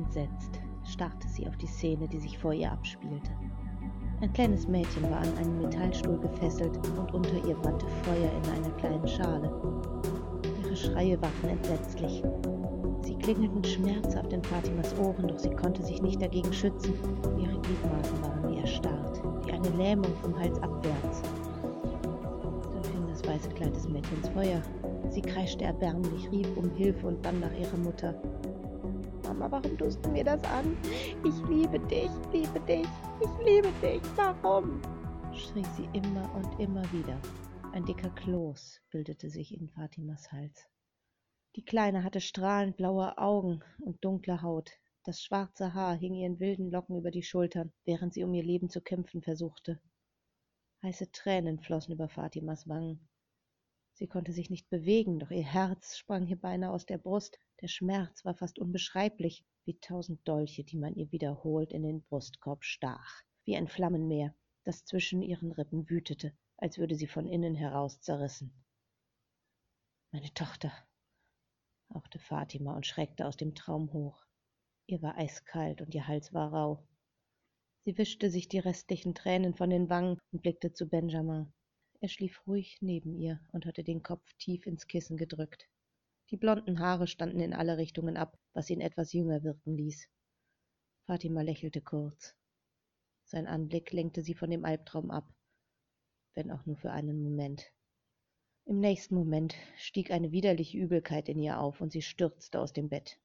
Entsetzt starrte sie auf die Szene, die sich vor ihr abspielte. Ein kleines Mädchen war an einen Metallstuhl gefesselt und unter ihr brannte Feuer in einer kleinen Schale. Ihre Schreie waren entsetzlich. Sie klingelten schmerzhaft in Fatimas Ohren, doch sie konnte sich nicht dagegen schützen. Ihre Gliedmaßen waren wie erstarrt, wie eine Lähmung vom Hals abwärts. Dann fing das weiße Kleid des Mädchens Feuer. Sie kreischte erbärmlich, rief um Hilfe und dann nach ihrer Mutter. Mama, warum tust du mir das an? Ich liebe dich, liebe dich, ich liebe dich, warum? schrie sie immer und immer wieder. Ein dicker Kloß bildete sich in Fatimas Hals. Die Kleine hatte strahlend blaue Augen und dunkle Haut. Das schwarze Haar hing ihren wilden Locken über die Schultern, während sie um ihr Leben zu kämpfen versuchte. Heiße Tränen flossen über Fatimas Wangen. Sie konnte sich nicht bewegen, doch ihr Herz sprang ihr beinahe aus der Brust. Der Schmerz war fast unbeschreiblich, wie tausend Dolche, die man ihr wiederholt in den Brustkorb stach, wie ein Flammenmeer, das zwischen ihren Rippen wütete, als würde sie von innen heraus zerrissen. Meine Tochter, hauchte Fatima und schreckte aus dem Traum hoch. Ihr war eiskalt und ihr Hals war rau. Sie wischte sich die restlichen Tränen von den Wangen und blickte zu Benjamin. Er schlief ruhig neben ihr und hatte den Kopf tief ins Kissen gedrückt. Die blonden Haare standen in alle Richtungen ab, was ihn etwas jünger wirken ließ. Fatima lächelte kurz. Sein Anblick lenkte sie von dem Albtraum ab, wenn auch nur für einen Moment. Im nächsten Moment stieg eine widerliche Übelkeit in ihr auf und sie stürzte aus dem Bett.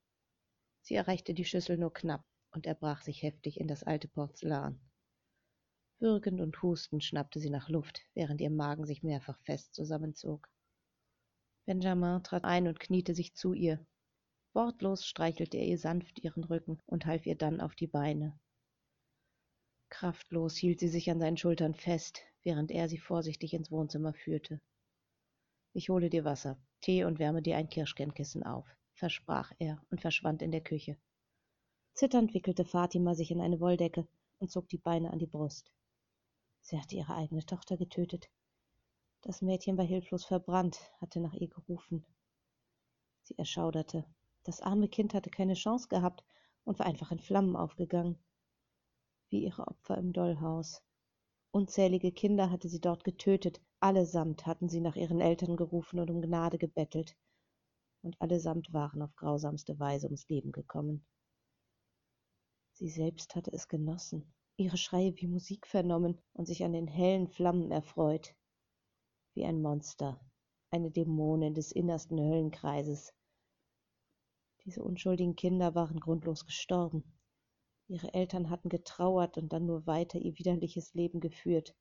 Sie erreichte die Schüssel nur knapp und erbrach sich heftig in das alte Porzellan. Würgend und hustend schnappte sie nach Luft, während ihr Magen sich mehrfach fest zusammenzog. Benjamin trat ein und kniete sich zu ihr. Wortlos streichelte er ihr sanft ihren Rücken und half ihr dann auf die Beine. Kraftlos hielt sie sich an seinen Schultern fest, während er sie vorsichtig ins Wohnzimmer führte. Ich hole dir Wasser, Tee und wärme dir ein Kirschkernkissen auf, versprach er und verschwand in der Küche. Zitternd wickelte Fatima sich in eine Wolldecke und zog die Beine an die Brust. Sie hatte ihre eigene Tochter getötet. Das Mädchen war hilflos verbrannt, hatte nach ihr gerufen. Sie erschauderte. Das arme Kind hatte keine Chance gehabt und war einfach in Flammen aufgegangen. Wie ihre Opfer im Dollhaus. Unzählige Kinder hatte sie dort getötet, allesamt hatten sie nach ihren Eltern gerufen und um Gnade gebettelt, und allesamt waren auf grausamste Weise ums Leben gekommen. Sie selbst hatte es genossen, ihre Schreie wie Musik vernommen und sich an den hellen Flammen erfreut. Wie ein Monster, eine Dämonin des innersten Höllenkreises. Diese unschuldigen Kinder waren grundlos gestorben. Ihre Eltern hatten getrauert und dann nur weiter ihr widerliches Leben geführt.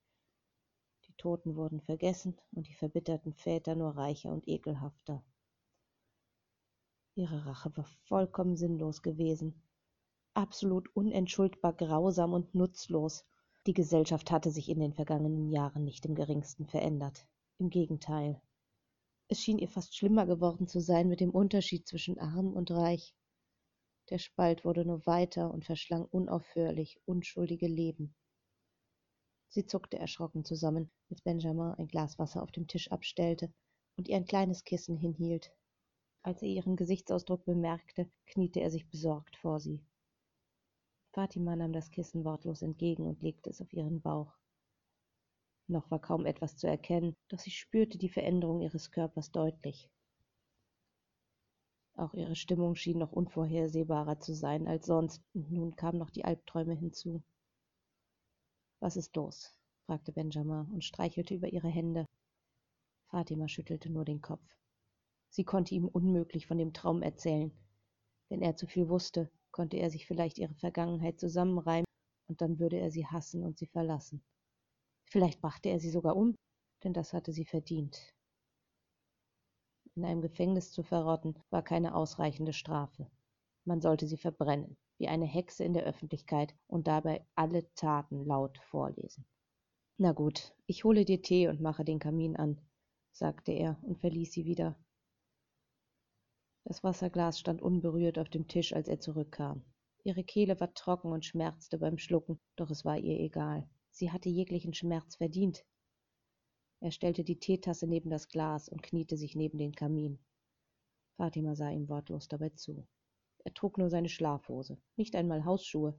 Die Toten wurden vergessen und die verbitterten Väter nur reicher und ekelhafter. Ihre Rache war vollkommen sinnlos gewesen absolut unentschuldbar grausam und nutzlos. Die Gesellschaft hatte sich in den vergangenen Jahren nicht im geringsten verändert. Im Gegenteil. Es schien ihr fast schlimmer geworden zu sein mit dem Unterschied zwischen arm und reich. Der Spalt wurde nur weiter und verschlang unaufhörlich unschuldige Leben. Sie zuckte erschrocken zusammen, als Benjamin ein Glas Wasser auf dem Tisch abstellte und ihr ein kleines Kissen hinhielt. Als er ihren Gesichtsausdruck bemerkte, kniete er sich besorgt vor sie. Fatima nahm das Kissen wortlos entgegen und legte es auf ihren Bauch. Noch war kaum etwas zu erkennen, doch sie spürte die Veränderung ihres Körpers deutlich. Auch ihre Stimmung schien noch unvorhersehbarer zu sein als sonst, und nun kamen noch die Albträume hinzu. Was ist los? fragte Benjamin und streichelte über ihre Hände. Fatima schüttelte nur den Kopf. Sie konnte ihm unmöglich von dem Traum erzählen. Wenn er zu viel wusste, konnte er sich vielleicht ihre Vergangenheit zusammenreimen, und dann würde er sie hassen und sie verlassen. Vielleicht brachte er sie sogar um, denn das hatte sie verdient. In einem Gefängnis zu verrotten war keine ausreichende Strafe. Man sollte sie verbrennen, wie eine Hexe in der Öffentlichkeit und dabei alle Taten laut vorlesen. Na gut, ich hole dir Tee und mache den Kamin an, sagte er und verließ sie wieder. Das Wasserglas stand unberührt auf dem Tisch, als er zurückkam. Ihre Kehle war trocken und schmerzte beim Schlucken, doch es war ihr egal. Sie hatte jeglichen Schmerz verdient. Er stellte die Teetasse neben das Glas und kniete sich neben den Kamin. Fatima sah ihm wortlos dabei zu. Er trug nur seine Schlafhose, nicht einmal Hausschuhe.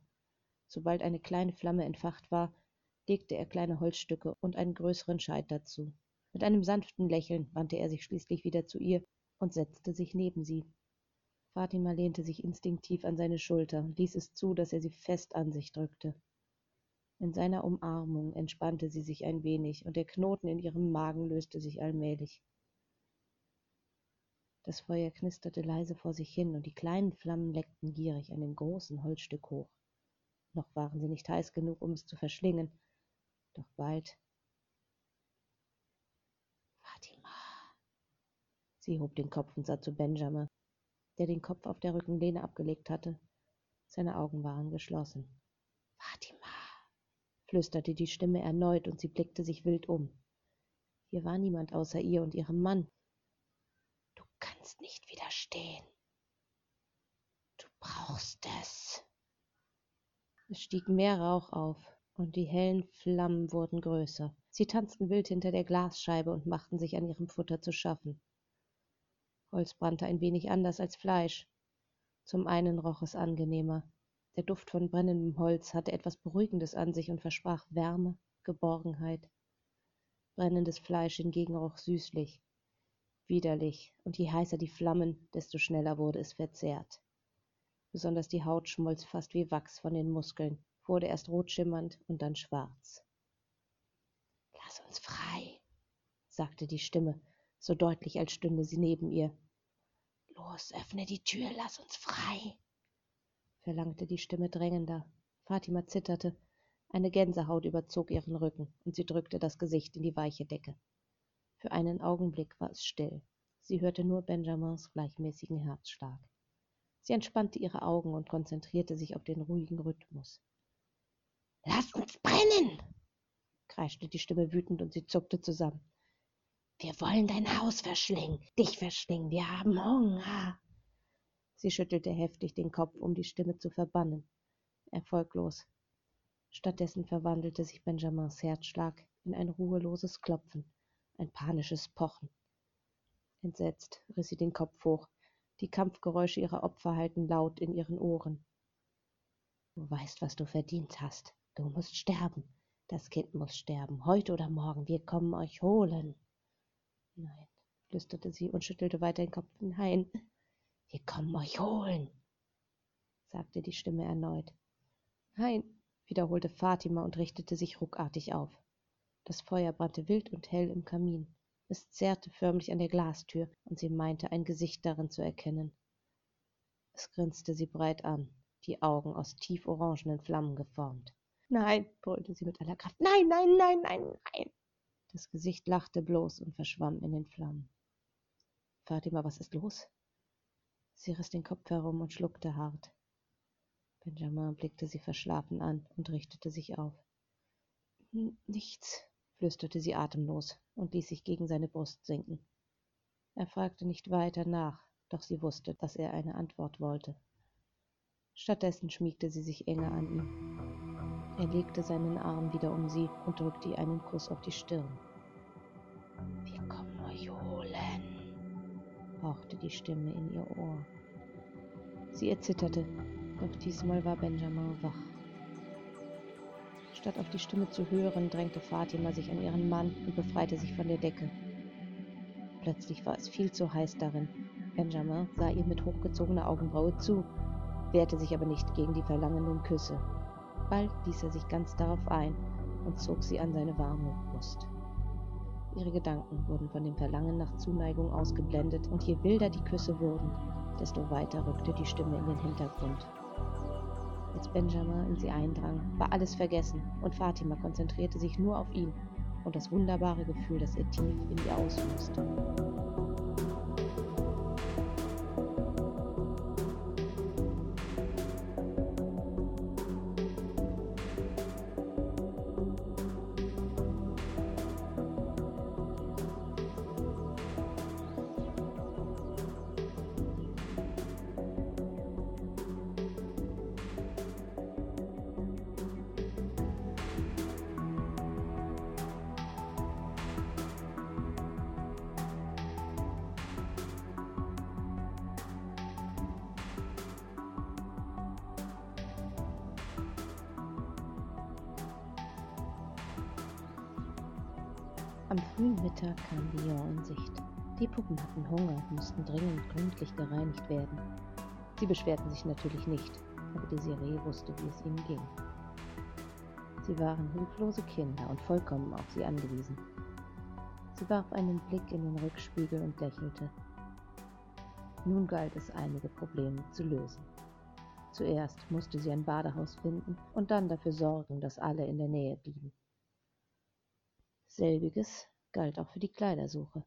Sobald eine kleine Flamme entfacht war, legte er kleine Holzstücke und einen größeren Scheit dazu. Mit einem sanften Lächeln wandte er sich schließlich wieder zu ihr und setzte sich neben sie. Fatima lehnte sich instinktiv an seine Schulter und ließ es zu, dass er sie fest an sich drückte. In seiner Umarmung entspannte sie sich ein wenig, und der Knoten in ihrem Magen löste sich allmählich. Das Feuer knisterte leise vor sich hin, und die kleinen Flammen leckten gierig an dem großen Holzstück hoch. Noch waren sie nicht heiß genug, um es zu verschlingen, doch bald. Fatima. Sie hob den Kopf und sah zu Benjamin, der den Kopf auf der Rückenlehne abgelegt hatte. Seine Augen waren geschlossen. Fatima flüsterte die Stimme erneut, und sie blickte sich wild um. Hier war niemand außer ihr und ihrem Mann. Du kannst nicht widerstehen. Du brauchst es. Es stieg mehr Rauch auf, und die hellen Flammen wurden größer. Sie tanzten wild hinter der Glasscheibe und machten sich an ihrem Futter zu schaffen. Holz brannte ein wenig anders als Fleisch. Zum einen roch es angenehmer, der Duft von brennendem Holz hatte etwas Beruhigendes an sich und versprach Wärme, Geborgenheit. Brennendes Fleisch hingegen roch süßlich, widerlich, und je heißer die Flammen, desto schneller wurde es verzehrt. Besonders die Haut schmolz fast wie Wachs von den Muskeln, wurde erst rotschimmernd und dann schwarz. Lass uns frei, sagte die Stimme, so deutlich, als stünde sie neben ihr. Los, öffne die Tür, lass uns frei verlangte die Stimme drängender. Fatima zitterte. Eine Gänsehaut überzog ihren Rücken, und sie drückte das Gesicht in die weiche Decke. Für einen Augenblick war es still. Sie hörte nur Benjamins gleichmäßigen Herzschlag. Sie entspannte ihre Augen und konzentrierte sich auf den ruhigen Rhythmus. Lass uns brennen! kreischte die Stimme wütend und sie zuckte zusammen. Wir wollen dein Haus verschlingen, dich verschlingen, wir haben Hunger. Sie schüttelte heftig den Kopf, um die Stimme zu verbannen. Erfolglos. Stattdessen verwandelte sich Benjamins Herzschlag in ein ruheloses Klopfen, ein panisches Pochen. Entsetzt riss sie den Kopf hoch. Die Kampfgeräusche ihrer Opfer hallten laut in ihren Ohren. Du weißt, was du verdient hast. Du musst sterben. Das Kind muss sterben, heute oder morgen. Wir kommen euch holen. Nein, flüsterte sie und schüttelte weiter den Kopf. Nein, wir kommen euch holen, sagte die Stimme erneut. Nein, wiederholte Fatima und richtete sich ruckartig auf. Das Feuer brannte wild und hell im Kamin. Es zerrte förmlich an der Glastür, und sie meinte, ein Gesicht darin zu erkennen. Es grinste sie breit an, die Augen aus tief orangenen Flammen geformt. Nein, brüllte sie mit aller Kraft. Nein, nein, nein, nein, nein. Das Gesicht lachte bloß und verschwamm in den Flammen. Fatima, was ist los? Sie riß den Kopf herum und schluckte hart. Benjamin blickte sie verschlafen an und richtete sich auf. Nichts, flüsterte sie atemlos und ließ sich gegen seine Brust sinken. Er fragte nicht weiter nach, doch sie wusste, dass er eine Antwort wollte. Stattdessen schmiegte sie sich enger an ihn. Er legte seinen Arm wieder um sie und drückte ihr einen Kuss auf die Stirn. Hauchte die Stimme in ihr Ohr. Sie erzitterte, doch diesmal war Benjamin wach. Statt auf die Stimme zu hören, drängte Fatima sich an ihren Mann und befreite sich von der Decke. Plötzlich war es viel zu heiß darin. Benjamin sah ihr mit hochgezogener Augenbraue zu, wehrte sich aber nicht gegen die verlangenden Küsse. Bald ließ er sich ganz darauf ein und zog sie an seine warme Brust. Ihre Gedanken wurden von dem Verlangen nach Zuneigung ausgeblendet, und je wilder die Küsse wurden, desto weiter rückte die Stimme in den Hintergrund. Als Benjamin in sie eindrang, war alles vergessen, und Fatima konzentrierte sich nur auf ihn und das wunderbare Gefühl, das er tief in ihr auslöste. Am frühen Mittag kam Lyon in Sicht. Die Puppen hatten Hunger und mussten dringend gründlich gereinigt werden. Sie beschwerten sich natürlich nicht, aber Desiree wusste, wie es ihnen ging. Sie waren hilflose Kinder und vollkommen auf sie angewiesen. Sie warf einen Blick in den Rückspiegel und lächelte. Nun galt es, einige Probleme zu lösen. Zuerst musste sie ein Badehaus finden und dann dafür sorgen, dass alle in der Nähe blieben. Selbiges galt auch für die Kleidersuche.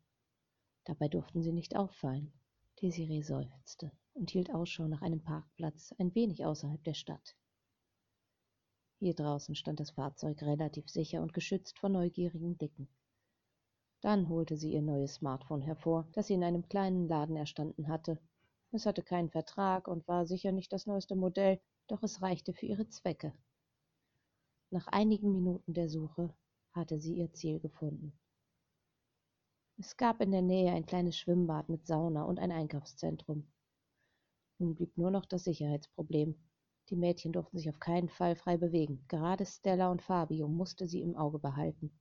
Dabei durften sie nicht auffallen. Desiree seufzte und hielt Ausschau nach einem Parkplatz ein wenig außerhalb der Stadt. Hier draußen stand das Fahrzeug relativ sicher und geschützt vor neugierigen Blicken. Dann holte sie ihr neues Smartphone hervor, das sie in einem kleinen Laden erstanden hatte. Es hatte keinen Vertrag und war sicher nicht das neueste Modell, doch es reichte für ihre Zwecke. Nach einigen Minuten der Suche hatte sie ihr Ziel gefunden. Es gab in der Nähe ein kleines Schwimmbad mit Sauna und ein Einkaufszentrum. Nun blieb nur noch das Sicherheitsproblem. Die Mädchen durften sich auf keinen Fall frei bewegen. Gerade Stella und Fabio musste sie im Auge behalten.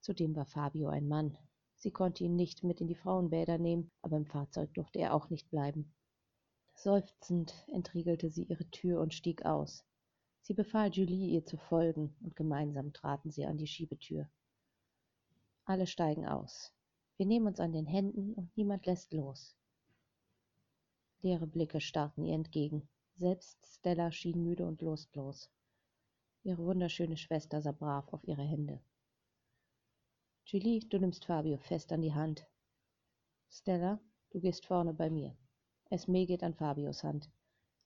Zudem war Fabio ein Mann. Sie konnte ihn nicht mit in die Frauenbäder nehmen, aber im Fahrzeug durfte er auch nicht bleiben. Seufzend entriegelte sie ihre Tür und stieg aus. Sie befahl Julie, ihr zu folgen, und gemeinsam traten sie an die Schiebetür. Alle steigen aus. Wir nehmen uns an den Händen und niemand lässt los. Leere Blicke starrten ihr entgegen. Selbst Stella schien müde und lustlos. Ihre wunderschöne Schwester sah brav auf ihre Hände. Julie, du nimmst Fabio fest an die Hand. Stella, du gehst vorne bei mir. Esme geht an Fabios Hand.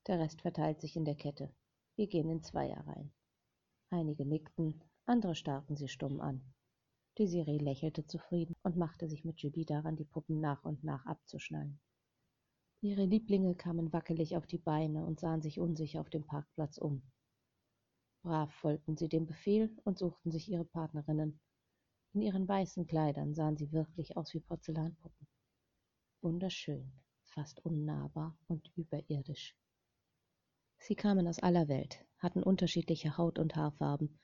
Der Rest verteilt sich in der Kette. Wir gehen in Zweierreihen. Einige nickten, andere starrten sie stumm an. Desiree lächelte zufrieden und machte sich mit Julie daran, die Puppen nach und nach abzuschnallen. Ihre Lieblinge kamen wackelig auf die Beine und sahen sich unsicher auf dem Parkplatz um. Brav folgten sie dem Befehl und suchten sich ihre Partnerinnen, in ihren weißen Kleidern sahen sie wirklich aus wie Porzellanpuppen. Wunderschön, fast unnahbar und überirdisch. Sie kamen aus aller Welt, hatten unterschiedliche Haut- und Haarfarben,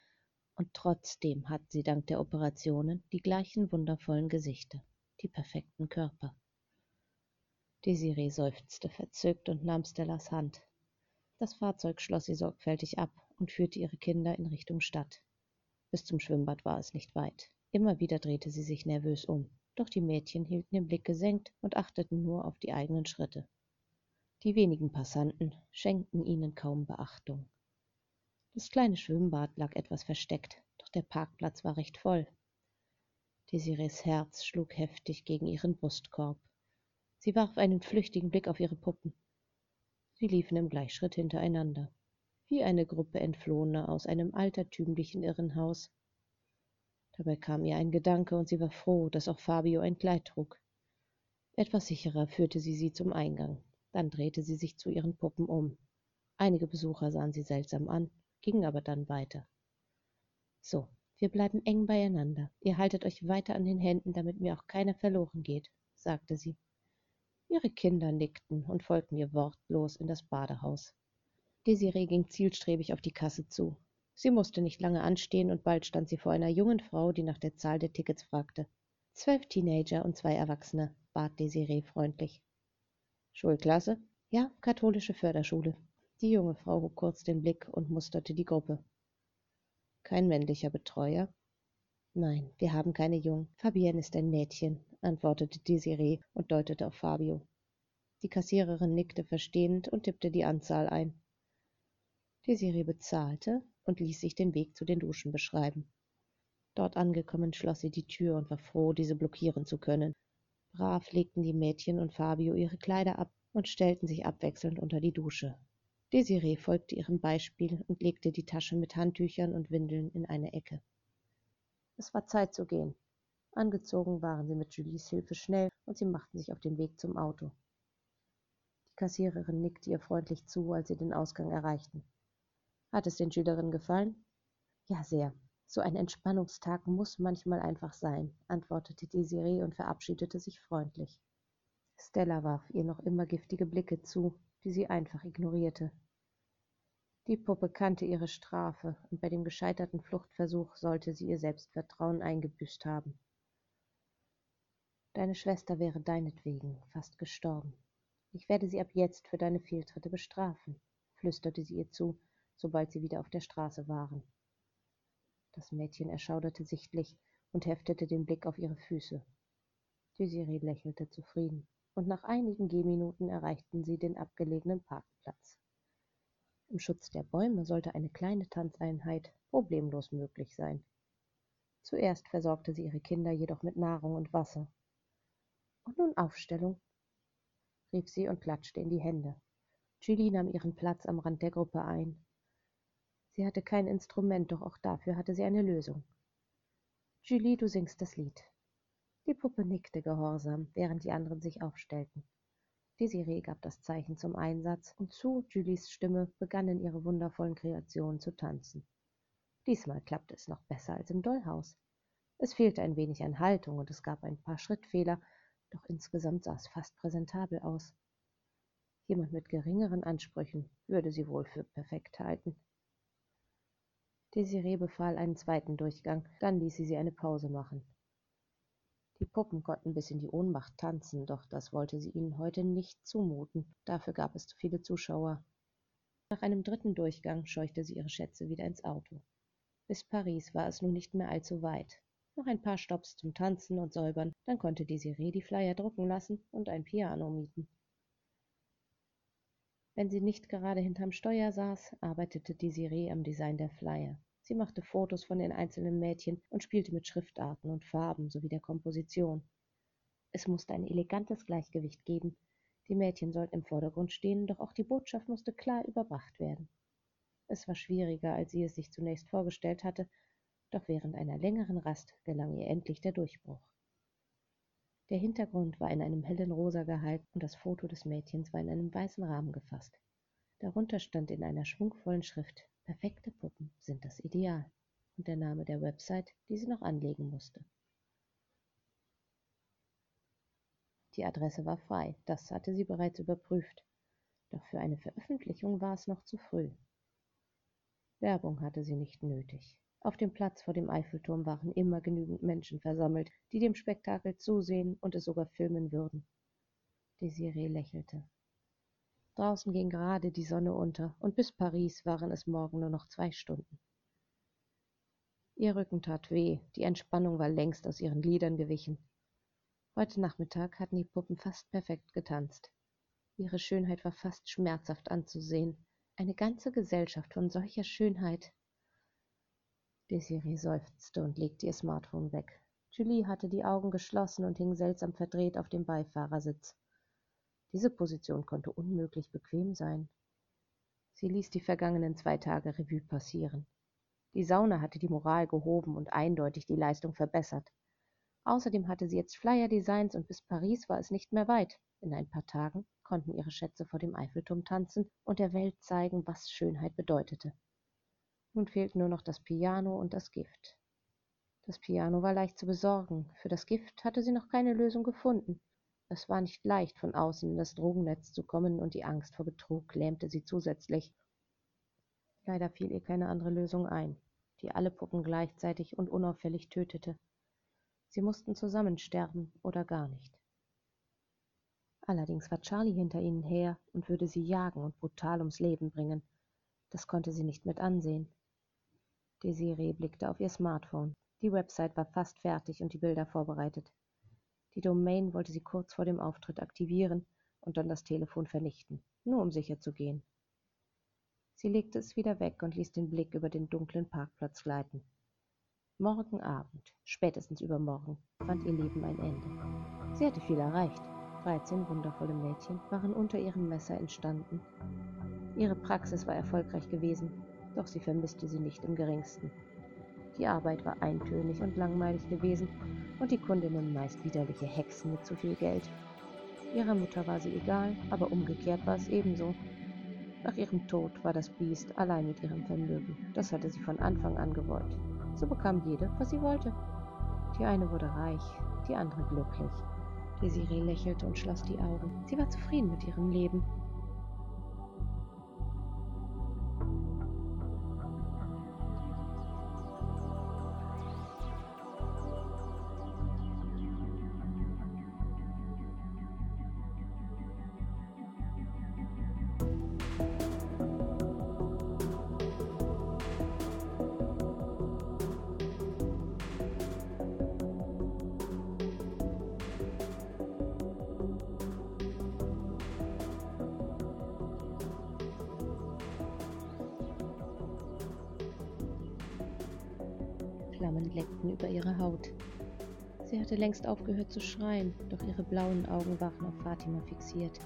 und trotzdem hatten sie dank der Operationen die gleichen wundervollen Gesichter, die perfekten Körper. Desiree seufzte verzückt und nahm Stellas Hand. Das Fahrzeug schloss sie sorgfältig ab und führte ihre Kinder in Richtung Stadt. Bis zum Schwimmbad war es nicht weit. Immer wieder drehte sie sich nervös um, doch die Mädchen hielten den Blick gesenkt und achteten nur auf die eigenen Schritte. Die wenigen Passanten schenkten ihnen kaum Beachtung. Das kleine Schwimmbad lag etwas versteckt, doch der Parkplatz war recht voll. Desirees Herz schlug heftig gegen ihren Brustkorb. Sie warf einen flüchtigen Blick auf ihre Puppen. Sie liefen im Gleichschritt hintereinander, wie eine Gruppe Entflohener aus einem altertümlichen Irrenhaus, Dabei kam ihr ein Gedanke, und sie war froh, dass auch Fabio ein Kleid trug. Etwas sicherer führte sie sie zum Eingang. Dann drehte sie sich zu ihren Puppen um. Einige Besucher sahen sie seltsam an, gingen aber dann weiter. So, wir bleiben eng beieinander. Ihr haltet euch weiter an den Händen, damit mir auch keiner verloren geht, sagte sie. Ihre Kinder nickten und folgten ihr wortlos in das Badehaus. Desiree ging zielstrebig auf die Kasse zu. Sie musste nicht lange anstehen und bald stand sie vor einer jungen Frau, die nach der Zahl der Tickets fragte. Zwölf Teenager und zwei Erwachsene, bat Desiree freundlich. Schulklasse? Ja, katholische Förderschule. Die junge Frau hob kurz den Blick und musterte die Gruppe. Kein männlicher Betreuer? Nein, wir haben keine Jungen. Fabienne ist ein Mädchen, antwortete Desiree und deutete auf Fabio. Die Kassiererin nickte verstehend und tippte die Anzahl ein. Desiree bezahlte und ließ sich den Weg zu den Duschen beschreiben. Dort angekommen schloss sie die Tür und war froh, diese blockieren zu können. Brav legten die Mädchen und Fabio ihre Kleider ab und stellten sich abwechselnd unter die Dusche. Desiree folgte ihrem Beispiel und legte die Tasche mit Handtüchern und Windeln in eine Ecke. Es war Zeit zu gehen. Angezogen waren sie mit Julies Hilfe schnell und sie machten sich auf den Weg zum Auto. Die Kassiererin nickte ihr freundlich zu, als sie den Ausgang erreichten. Hat es den Schülerinnen gefallen? Ja, sehr. So ein Entspannungstag muss manchmal einfach sein, antwortete Desiree und verabschiedete sich freundlich. Stella warf ihr noch immer giftige Blicke zu, die sie einfach ignorierte. Die Puppe kannte ihre Strafe, und bei dem gescheiterten Fluchtversuch sollte sie ihr Selbstvertrauen eingebüßt haben. Deine Schwester wäre deinetwegen fast gestorben. Ich werde sie ab jetzt für deine Fehltritte bestrafen, flüsterte sie ihr zu, sobald sie wieder auf der Straße waren. Das Mädchen erschauderte sichtlich und heftete den Blick auf ihre Füße. Desiree lächelte zufrieden, und nach einigen Gehminuten erreichten sie den abgelegenen Parkplatz. Im Schutz der Bäume sollte eine kleine Tanzeinheit problemlos möglich sein. Zuerst versorgte sie ihre Kinder jedoch mit Nahrung und Wasser. Und nun Aufstellung, rief sie und klatschte in die Hände. Julie nahm ihren Platz am Rand der Gruppe ein. Sie hatte kein Instrument, doch auch dafür hatte sie eine Lösung. Julie, du singst das Lied. Die Puppe nickte gehorsam, während die anderen sich aufstellten. Desiree gab das Zeichen zum Einsatz, und zu Julies Stimme begannen ihre wundervollen Kreationen zu tanzen. Diesmal klappte es noch besser als im Dollhaus. Es fehlte ein wenig an Haltung und es gab ein paar Schrittfehler, doch insgesamt sah es fast präsentabel aus. Jemand mit geringeren Ansprüchen würde sie wohl für perfekt halten. Desiree befahl einen zweiten Durchgang, dann ließ sie sie eine Pause machen. Die Puppen konnten bis in die Ohnmacht tanzen, doch das wollte sie ihnen heute nicht zumuten. Dafür gab es zu viele Zuschauer. Nach einem dritten Durchgang scheuchte sie ihre Schätze wieder ins Auto. Bis Paris war es nun nicht mehr allzu weit. Noch ein paar Stopps zum Tanzen und Säubern, dann konnte Desiree die Flyer drucken lassen und ein Piano mieten. Wenn sie nicht gerade hinterm Steuer saß, arbeitete Desiree am Design der Flyer. Sie machte Fotos von den einzelnen Mädchen und spielte mit Schriftarten und Farben sowie der Komposition. Es musste ein elegantes Gleichgewicht geben. Die Mädchen sollten im Vordergrund stehen, doch auch die Botschaft musste klar überbracht werden. Es war schwieriger, als sie es sich zunächst vorgestellt hatte, doch während einer längeren Rast gelang ihr endlich der Durchbruch. Der Hintergrund war in einem hellen Rosa gehalten und das Foto des Mädchens war in einem weißen Rahmen gefasst. Darunter stand in einer schwungvollen Schrift Perfekte Puppen sind das Ideal und der Name der Website, die sie noch anlegen musste. Die Adresse war frei, das hatte sie bereits überprüft, doch für eine Veröffentlichung war es noch zu früh. Werbung hatte sie nicht nötig. Auf dem Platz vor dem Eiffelturm waren immer genügend Menschen versammelt, die dem Spektakel zusehen und es sogar filmen würden. Desiree lächelte. Draußen ging gerade die Sonne unter, und bis Paris waren es morgen nur noch zwei Stunden. Ihr Rücken tat weh, die Entspannung war längst aus ihren Gliedern gewichen. Heute Nachmittag hatten die Puppen fast perfekt getanzt. Ihre Schönheit war fast schmerzhaft anzusehen. Eine ganze Gesellschaft von solcher Schönheit. Desiree seufzte und legte ihr Smartphone weg. Julie hatte die Augen geschlossen und hing seltsam verdreht auf dem Beifahrersitz. Diese Position konnte unmöglich bequem sein. Sie ließ die vergangenen zwei Tage Revue passieren. Die Sauna hatte die Moral gehoben und eindeutig die Leistung verbessert. Außerdem hatte sie jetzt Flyer-Designs und bis Paris war es nicht mehr weit. In ein paar Tagen konnten ihre Schätze vor dem Eiffelturm tanzen und der Welt zeigen, was Schönheit bedeutete. Nun fehlten nur noch das Piano und das Gift. Das Piano war leicht zu besorgen, für das Gift hatte sie noch keine Lösung gefunden. Es war nicht leicht, von außen in das Drogennetz zu kommen, und die Angst vor Betrug lähmte sie zusätzlich. Leider fiel ihr keine andere Lösung ein, die alle Puppen gleichzeitig und unauffällig tötete. Sie mussten zusammen sterben oder gar nicht. Allerdings war Charlie hinter ihnen her und würde sie jagen und brutal ums Leben bringen. Das konnte sie nicht mit ansehen. Desiree blickte auf ihr Smartphone. Die Website war fast fertig und die Bilder vorbereitet. Die Domain wollte sie kurz vor dem Auftritt aktivieren und dann das Telefon vernichten, nur um sicher zu gehen. Sie legte es wieder weg und ließ den Blick über den dunklen Parkplatz gleiten. Morgen Abend, spätestens übermorgen, fand ihr Leben ein Ende. Sie hatte viel erreicht. Dreizehn wundervolle Mädchen waren unter ihrem Messer entstanden. Ihre Praxis war erfolgreich gewesen, doch sie vermisste sie nicht im geringsten. Die Arbeit war eintönig und langweilig gewesen und die Kundinnen meist widerliche Hexen mit zu viel Geld. Ihrer Mutter war sie egal, aber umgekehrt war es ebenso. Nach ihrem Tod war das Biest allein mit ihrem Vermögen. Das hatte sie von Anfang an gewollt. So bekam jede, was sie wollte. Die eine wurde reich, die andere glücklich. Desiree lächelte und schloss die Augen. Sie war zufrieden mit ihrem Leben Flammen leckten über ihre Haut. Sie hatte längst aufgehört zu schreien, doch ihre blauen Augen waren auf Fatima fixiert.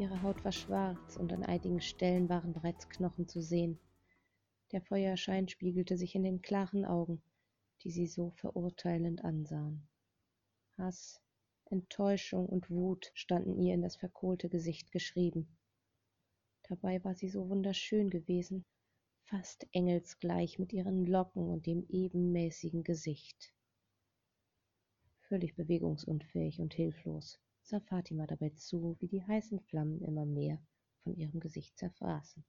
Ihre Haut war schwarz und an einigen Stellen waren bereits Knochen zu sehen. Der Feuerschein spiegelte sich in den klaren Augen, die sie so verurteilend ansahen. Hass, Enttäuschung und Wut standen ihr in das verkohlte Gesicht geschrieben. Dabei war sie so wunderschön gewesen, fast engelsgleich mit ihren Locken und dem ebenmäßigen Gesicht. Völlig bewegungsunfähig und hilflos sah Fatima dabei zu, wie die heißen Flammen immer mehr von ihrem Gesicht zerfraßen.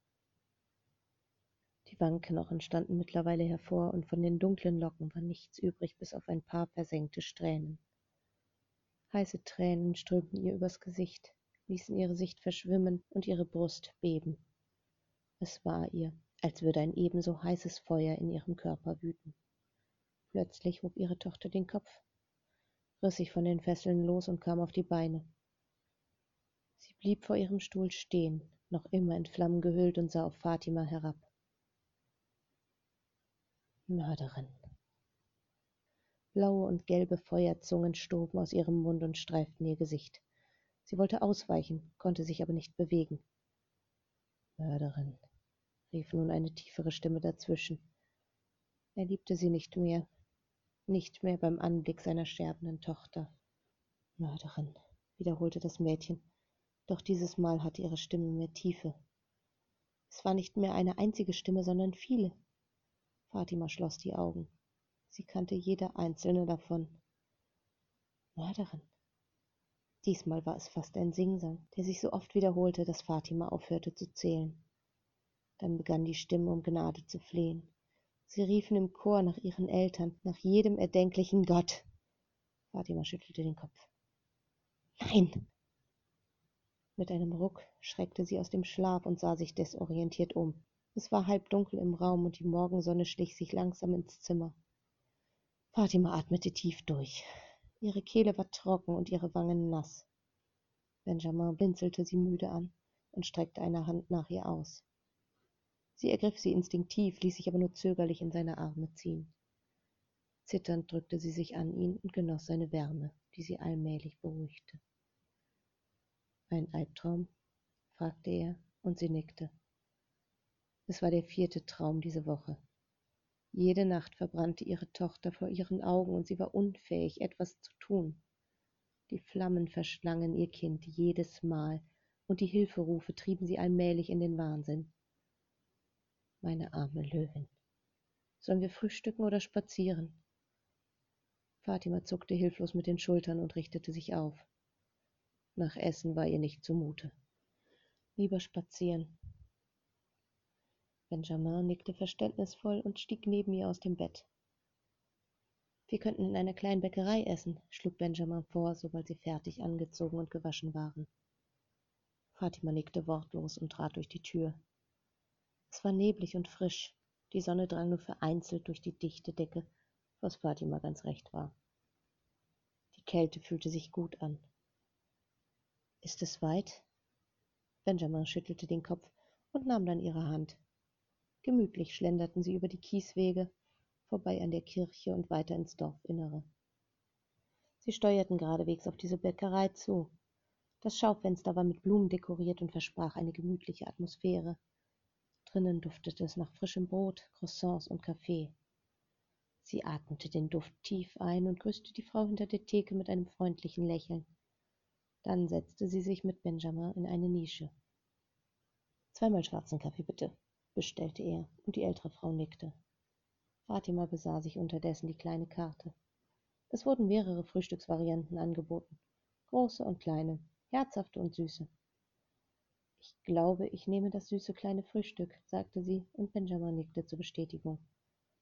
Die Wangenknochen standen mittlerweile hervor, und von den dunklen Locken war nichts übrig, bis auf ein paar versenkte Strähnen. Heiße Tränen strömten ihr übers Gesicht, ließen ihre Sicht verschwimmen und ihre Brust beben. Es war ihr, als würde ein ebenso heißes Feuer in ihrem Körper wüten. Plötzlich hob ihre Tochter den Kopf, riss sich von den Fesseln los und kam auf die Beine. Sie blieb vor ihrem Stuhl stehen, noch immer in Flammen gehüllt und sah auf Fatima herab. Mörderin. Blaue und gelbe Feuerzungen stoben aus ihrem Mund und streiften ihr Gesicht. Sie wollte ausweichen, konnte sich aber nicht bewegen. Mörderin, rief nun eine tiefere Stimme dazwischen. Er liebte sie nicht mehr, nicht mehr beim Anblick seiner sterbenden Tochter. Mörderin, wiederholte das Mädchen, doch dieses Mal hatte ihre Stimme mehr Tiefe. Es war nicht mehr eine einzige Stimme, sondern viele, Fatima schloss die Augen. Sie kannte jede einzelne davon. Mörderin. Diesmal war es fast ein Singsang, der sich so oft wiederholte, dass Fatima aufhörte zu zählen. Dann begann die Stimme um Gnade zu flehen. Sie riefen im Chor nach ihren Eltern, nach jedem erdenklichen Gott. Fatima schüttelte den Kopf. Nein! Mit einem Ruck schreckte sie aus dem Schlaf und sah sich desorientiert um. Es war halbdunkel im Raum und die Morgensonne schlich sich langsam ins Zimmer. Fatima atmete tief durch. Ihre Kehle war trocken und ihre Wangen nass. Benjamin blinzelte sie müde an und streckte eine Hand nach ihr aus. Sie ergriff sie instinktiv, ließ sich aber nur zögerlich in seine Arme ziehen. Zitternd drückte sie sich an ihn und genoss seine Wärme, die sie allmählich beruhigte. Ein Albtraum? fragte er, und sie nickte. Es war der vierte Traum diese Woche. Jede Nacht verbrannte ihre Tochter vor ihren Augen und sie war unfähig, etwas zu tun. Die Flammen verschlangen ihr Kind jedes Mal und die Hilferufe trieben sie allmählich in den Wahnsinn. Meine arme Löwin. Sollen wir frühstücken oder spazieren? Fatima zuckte hilflos mit den Schultern und richtete sich auf. Nach Essen war ihr nicht zumute. Lieber spazieren. Benjamin nickte verständnisvoll und stieg neben ihr aus dem Bett. Wir könnten in einer kleinen Bäckerei essen, schlug Benjamin vor, sobald sie fertig angezogen und gewaschen waren. Fatima nickte wortlos und trat durch die Tür. Es war neblig und frisch, die Sonne drang nur vereinzelt durch die dichte Decke, was Fatima ganz recht war. Die Kälte fühlte sich gut an. Ist es weit? Benjamin schüttelte den Kopf und nahm dann ihre Hand. Gemütlich schlenderten sie über die Kieswege, vorbei an der Kirche und weiter ins Dorfinnere. Sie steuerten geradewegs auf diese Bäckerei zu. Das Schaufenster war mit Blumen dekoriert und versprach eine gemütliche Atmosphäre. Drinnen duftete es nach frischem Brot, Croissants und Kaffee. Sie atmete den Duft tief ein und grüßte die Frau hinter der Theke mit einem freundlichen Lächeln. Dann setzte sie sich mit Benjamin in eine Nische. Zweimal schwarzen Kaffee bitte, bestellte er, und die ältere Frau nickte. Fatima besah sich unterdessen die kleine Karte. Es wurden mehrere Frühstücksvarianten angeboten, große und kleine, herzhafte und süße. Ich glaube, ich nehme das süße kleine Frühstück, sagte sie, und Benjamin nickte zur Bestätigung.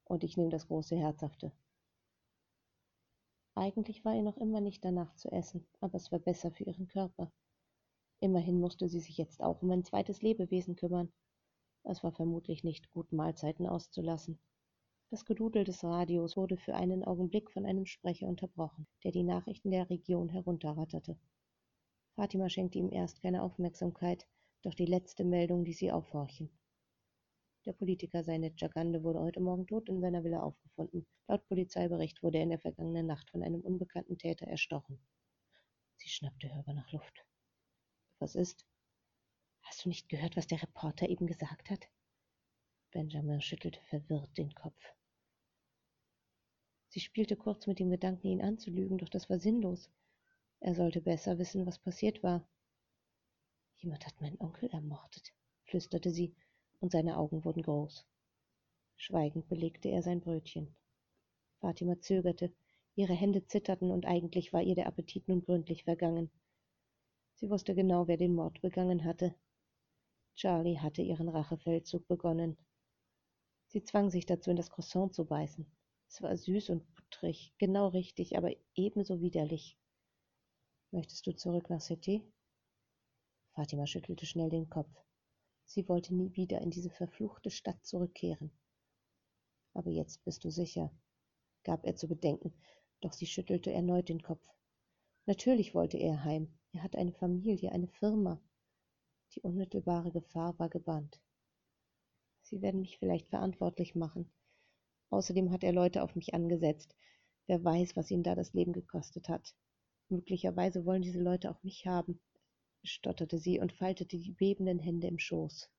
Und ich nehme das große herzhafte. Eigentlich war ihr noch immer nicht danach zu essen, aber es war besser für ihren Körper. Immerhin musste sie sich jetzt auch um ein zweites Lebewesen kümmern, es war vermutlich nicht gut, Mahlzeiten auszulassen. Das Gedudel des Radios wurde für einen Augenblick von einem Sprecher unterbrochen, der die Nachrichten der Region herunterratterte. Fatima schenkte ihm erst keine Aufmerksamkeit, doch die letzte Meldung ließ sie aufhorchen. Der Politiker Seinet Jagande wurde heute Morgen tot in seiner Villa aufgefunden. Laut Polizeibericht wurde er in der vergangenen Nacht von einem unbekannten Täter erstochen. Sie schnappte hörbar nach Luft. Was ist? Hast du nicht gehört, was der Reporter eben gesagt hat? Benjamin schüttelte verwirrt den Kopf. Sie spielte kurz mit dem Gedanken, ihn anzulügen, doch das war sinnlos. Er sollte besser wissen, was passiert war. Jemand hat meinen Onkel ermordet, flüsterte sie, und seine Augen wurden groß. Schweigend belegte er sein Brötchen. Fatima zögerte, ihre Hände zitterten, und eigentlich war ihr der Appetit nun gründlich vergangen. Sie wusste genau, wer den Mord begangen hatte. Charlie hatte ihren Rachefeldzug begonnen. Sie zwang sich dazu, in das Croissant zu beißen. Es war süß und buttrig, genau richtig, aber ebenso widerlich. Möchtest du zurück nach City? Fatima schüttelte schnell den Kopf. Sie wollte nie wieder in diese verfluchte Stadt zurückkehren. Aber jetzt bist du sicher, gab er zu bedenken, doch sie schüttelte erneut den Kopf. Natürlich wollte er heim. Er hatte eine Familie, eine Firma. Die unmittelbare Gefahr war gebannt. Sie werden mich vielleicht verantwortlich machen. Außerdem hat er Leute auf mich angesetzt. Wer weiß, was ihn da das Leben gekostet hat. Möglicherweise wollen diese Leute auch mich haben, stotterte sie und faltete die bebenden Hände im Schoß.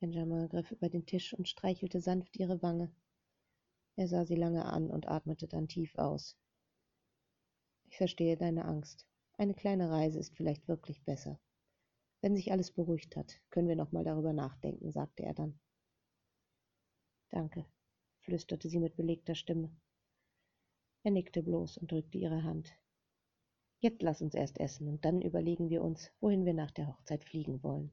Benjamin griff über den Tisch und streichelte sanft ihre Wange. Er sah sie lange an und atmete dann tief aus. Ich verstehe deine Angst. Eine kleine Reise ist vielleicht wirklich besser. Wenn sich alles beruhigt hat, können wir noch mal darüber nachdenken, sagte er dann. Danke, flüsterte sie mit belegter Stimme. Er nickte bloß und drückte ihre Hand. Jetzt lass uns erst essen und dann überlegen wir uns, wohin wir nach der Hochzeit fliegen wollen.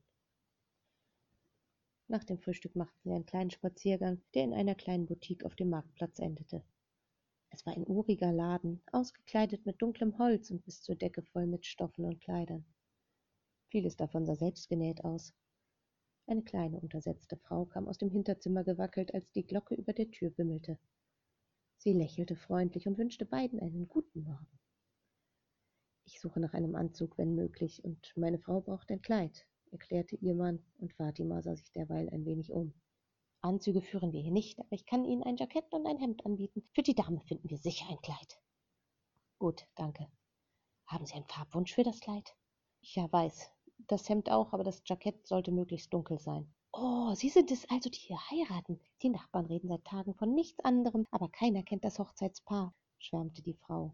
Nach dem Frühstück machten sie einen kleinen Spaziergang, der in einer kleinen Boutique auf dem Marktplatz endete. Es war ein uriger Laden, ausgekleidet mit dunklem Holz und bis zur Decke voll mit Stoffen und Kleidern. Vieles davon sah selbst genäht aus. Eine kleine, untersetzte Frau kam aus dem Hinterzimmer gewackelt, als die Glocke über der Tür wimmelte. Sie lächelte freundlich und wünschte beiden einen guten Morgen. Ich suche nach einem Anzug, wenn möglich, und meine Frau braucht ein Kleid, erklärte ihr Mann, und Fatima sah sich derweil ein wenig um. Anzüge führen wir hier nicht, aber ich kann Ihnen ein Jackett und ein Hemd anbieten. Für die Dame finden wir sicher ein Kleid. Gut, danke. Haben Sie einen Farbwunsch für das Kleid? Ja, weiß. Das Hemd auch, aber das Jackett sollte möglichst dunkel sein. Oh, Sie sind es also, die hier heiraten. Die Nachbarn reden seit Tagen von nichts anderem, aber keiner kennt das Hochzeitspaar, schwärmte die Frau.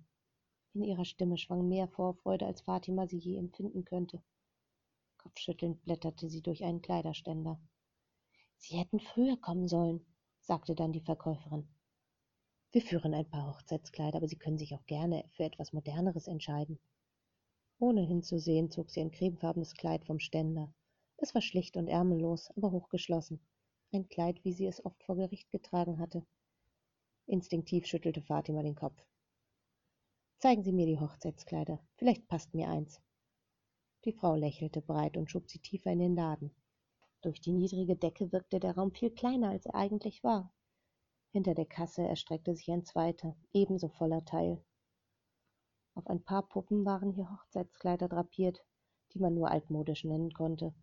In ihrer Stimme schwang mehr Vorfreude, als Fatima sie je empfinden könnte. Kopfschüttelnd blätterte sie durch einen Kleiderständer. Sie hätten früher kommen sollen, sagte dann die Verkäuferin. Wir führen ein paar Hochzeitskleider, aber Sie können sich auch gerne für etwas Moderneres entscheiden. Ohne hinzusehen, zog sie ein cremefarbenes Kleid vom Ständer. Es war schlicht und ärmellos, aber hochgeschlossen. Ein Kleid, wie sie es oft vor Gericht getragen hatte. Instinktiv schüttelte Fatima den Kopf. Zeigen Sie mir die Hochzeitskleider. Vielleicht passt mir eins. Die Frau lächelte breit und schob sie tiefer in den Laden. Durch die niedrige Decke wirkte der Raum viel kleiner, als er eigentlich war. Hinter der Kasse erstreckte sich ein zweiter, ebenso voller Teil. Auf ein paar Puppen waren hier Hochzeitskleider drapiert, die man nur altmodisch nennen konnte.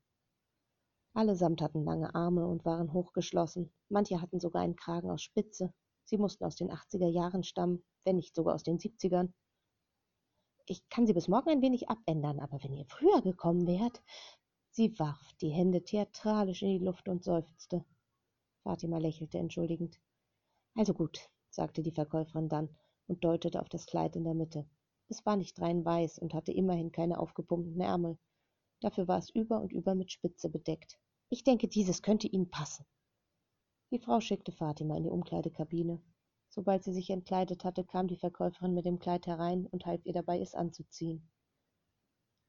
Allesamt hatten lange Arme und waren hochgeschlossen, manche hatten sogar einen Kragen aus Spitze. Sie mussten aus den 80er Jahren stammen, wenn nicht sogar aus den 70ern. Ich kann sie bis morgen ein wenig abändern, aber wenn ihr früher gekommen wärt. Sie warf die Hände theatralisch in die Luft und seufzte. Fatima lächelte entschuldigend. Also gut, sagte die Verkäuferin dann und deutete auf das Kleid in der Mitte. Es war nicht rein weiß und hatte immerhin keine aufgepumpten Ärmel. Dafür war es über und über mit Spitze bedeckt. Ich denke, dieses könnte Ihnen passen. Die Frau schickte Fatima in die Umkleidekabine. Sobald sie sich entkleidet hatte, kam die Verkäuferin mit dem Kleid herein und half ihr dabei, es anzuziehen.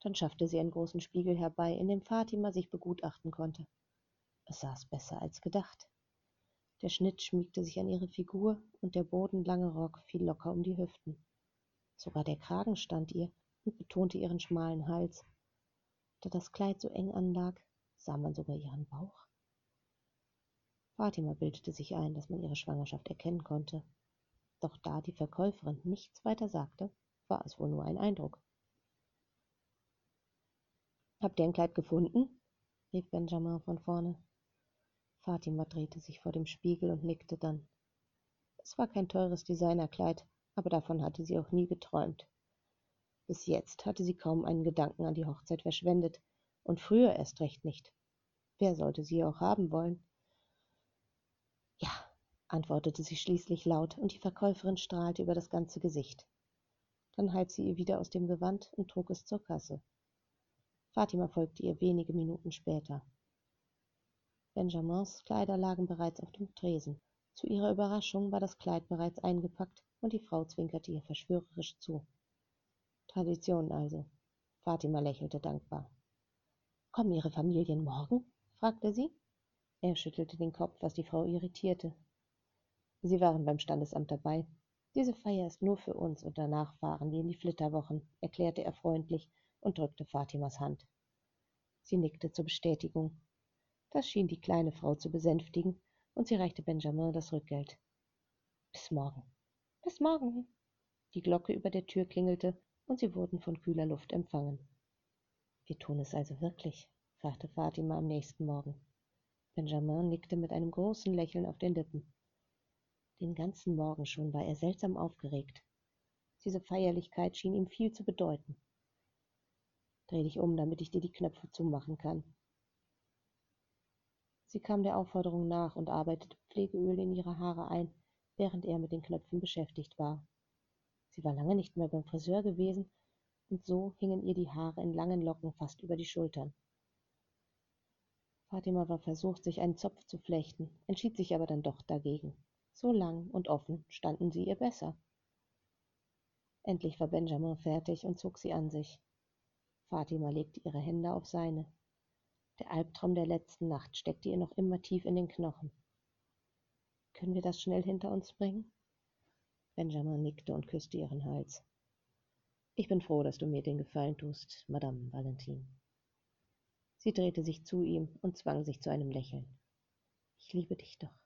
Dann schaffte sie einen großen Spiegel herbei, in dem Fatima sich begutachten konnte. Es saß besser als gedacht. Der Schnitt schmiegte sich an ihre Figur und der bodenlange Rock fiel locker um die Hüften. Sogar der Kragen stand ihr und betonte ihren schmalen Hals. Da das Kleid so eng anlag, sah man sogar ihren Bauch. Fatima bildete sich ein, dass man ihre Schwangerschaft erkennen konnte. Doch da die Verkäuferin nichts weiter sagte, war es wohl nur ein Eindruck. Habt ihr ein Kleid gefunden? rief Benjamin von vorne. Fatima drehte sich vor dem Spiegel und nickte dann. Es war kein teures Designerkleid, aber davon hatte sie auch nie geträumt. Bis jetzt hatte sie kaum einen Gedanken an die Hochzeit verschwendet und früher erst recht nicht. Wer sollte sie auch haben wollen? Antwortete sie schließlich laut, und die Verkäuferin strahlte über das ganze Gesicht. Dann half sie ihr wieder aus dem Gewand und trug es zur Kasse. Fatima folgte ihr wenige Minuten später. Benjamins Kleider lagen bereits auf dem Tresen. Zu ihrer Überraschung war das Kleid bereits eingepackt und die Frau zwinkerte ihr verschwörerisch zu. Tradition also. Fatima lächelte dankbar. Kommen Ihre Familien morgen? fragte sie. Er schüttelte den Kopf, was die Frau irritierte. Sie waren beim Standesamt dabei. Diese Feier ist nur für uns und danach fahren wir in die Flitterwochen, erklärte er freundlich und drückte Fatimas Hand. Sie nickte zur Bestätigung. Das schien die kleine Frau zu besänftigen, und sie reichte Benjamin das Rückgeld. Bis morgen. Bis morgen. Die Glocke über der Tür klingelte, und sie wurden von kühler Luft empfangen. Wir tun es also wirklich, fragte Fatima am nächsten Morgen. Benjamin nickte mit einem großen Lächeln auf den Lippen. Den ganzen Morgen schon war er seltsam aufgeregt. Diese Feierlichkeit schien ihm viel zu bedeuten. Dreh dich um, damit ich dir die Knöpfe zumachen kann, Sie kam der Aufforderung nach und arbeitete Pflegeöl in ihre Haare ein, während er mit den Knöpfen beschäftigt war. Sie war lange nicht mehr beim Friseur gewesen, und so hingen ihr die Haare in langen Locken fast über die Schultern. Fatima war versucht, sich einen Zopf zu flechten, entschied sich aber dann doch dagegen. So lang und offen standen sie ihr besser. Endlich war Benjamin fertig und zog sie an sich. Fatima legte ihre Hände auf seine. Der Albtraum der letzten Nacht steckte ihr noch immer tief in den Knochen. Können wir das schnell hinter uns bringen? Benjamin nickte und küsste ihren Hals. Ich bin froh, dass du mir den Gefallen tust, Madame Valentin. Sie drehte sich zu ihm und zwang sich zu einem Lächeln. Ich liebe dich doch.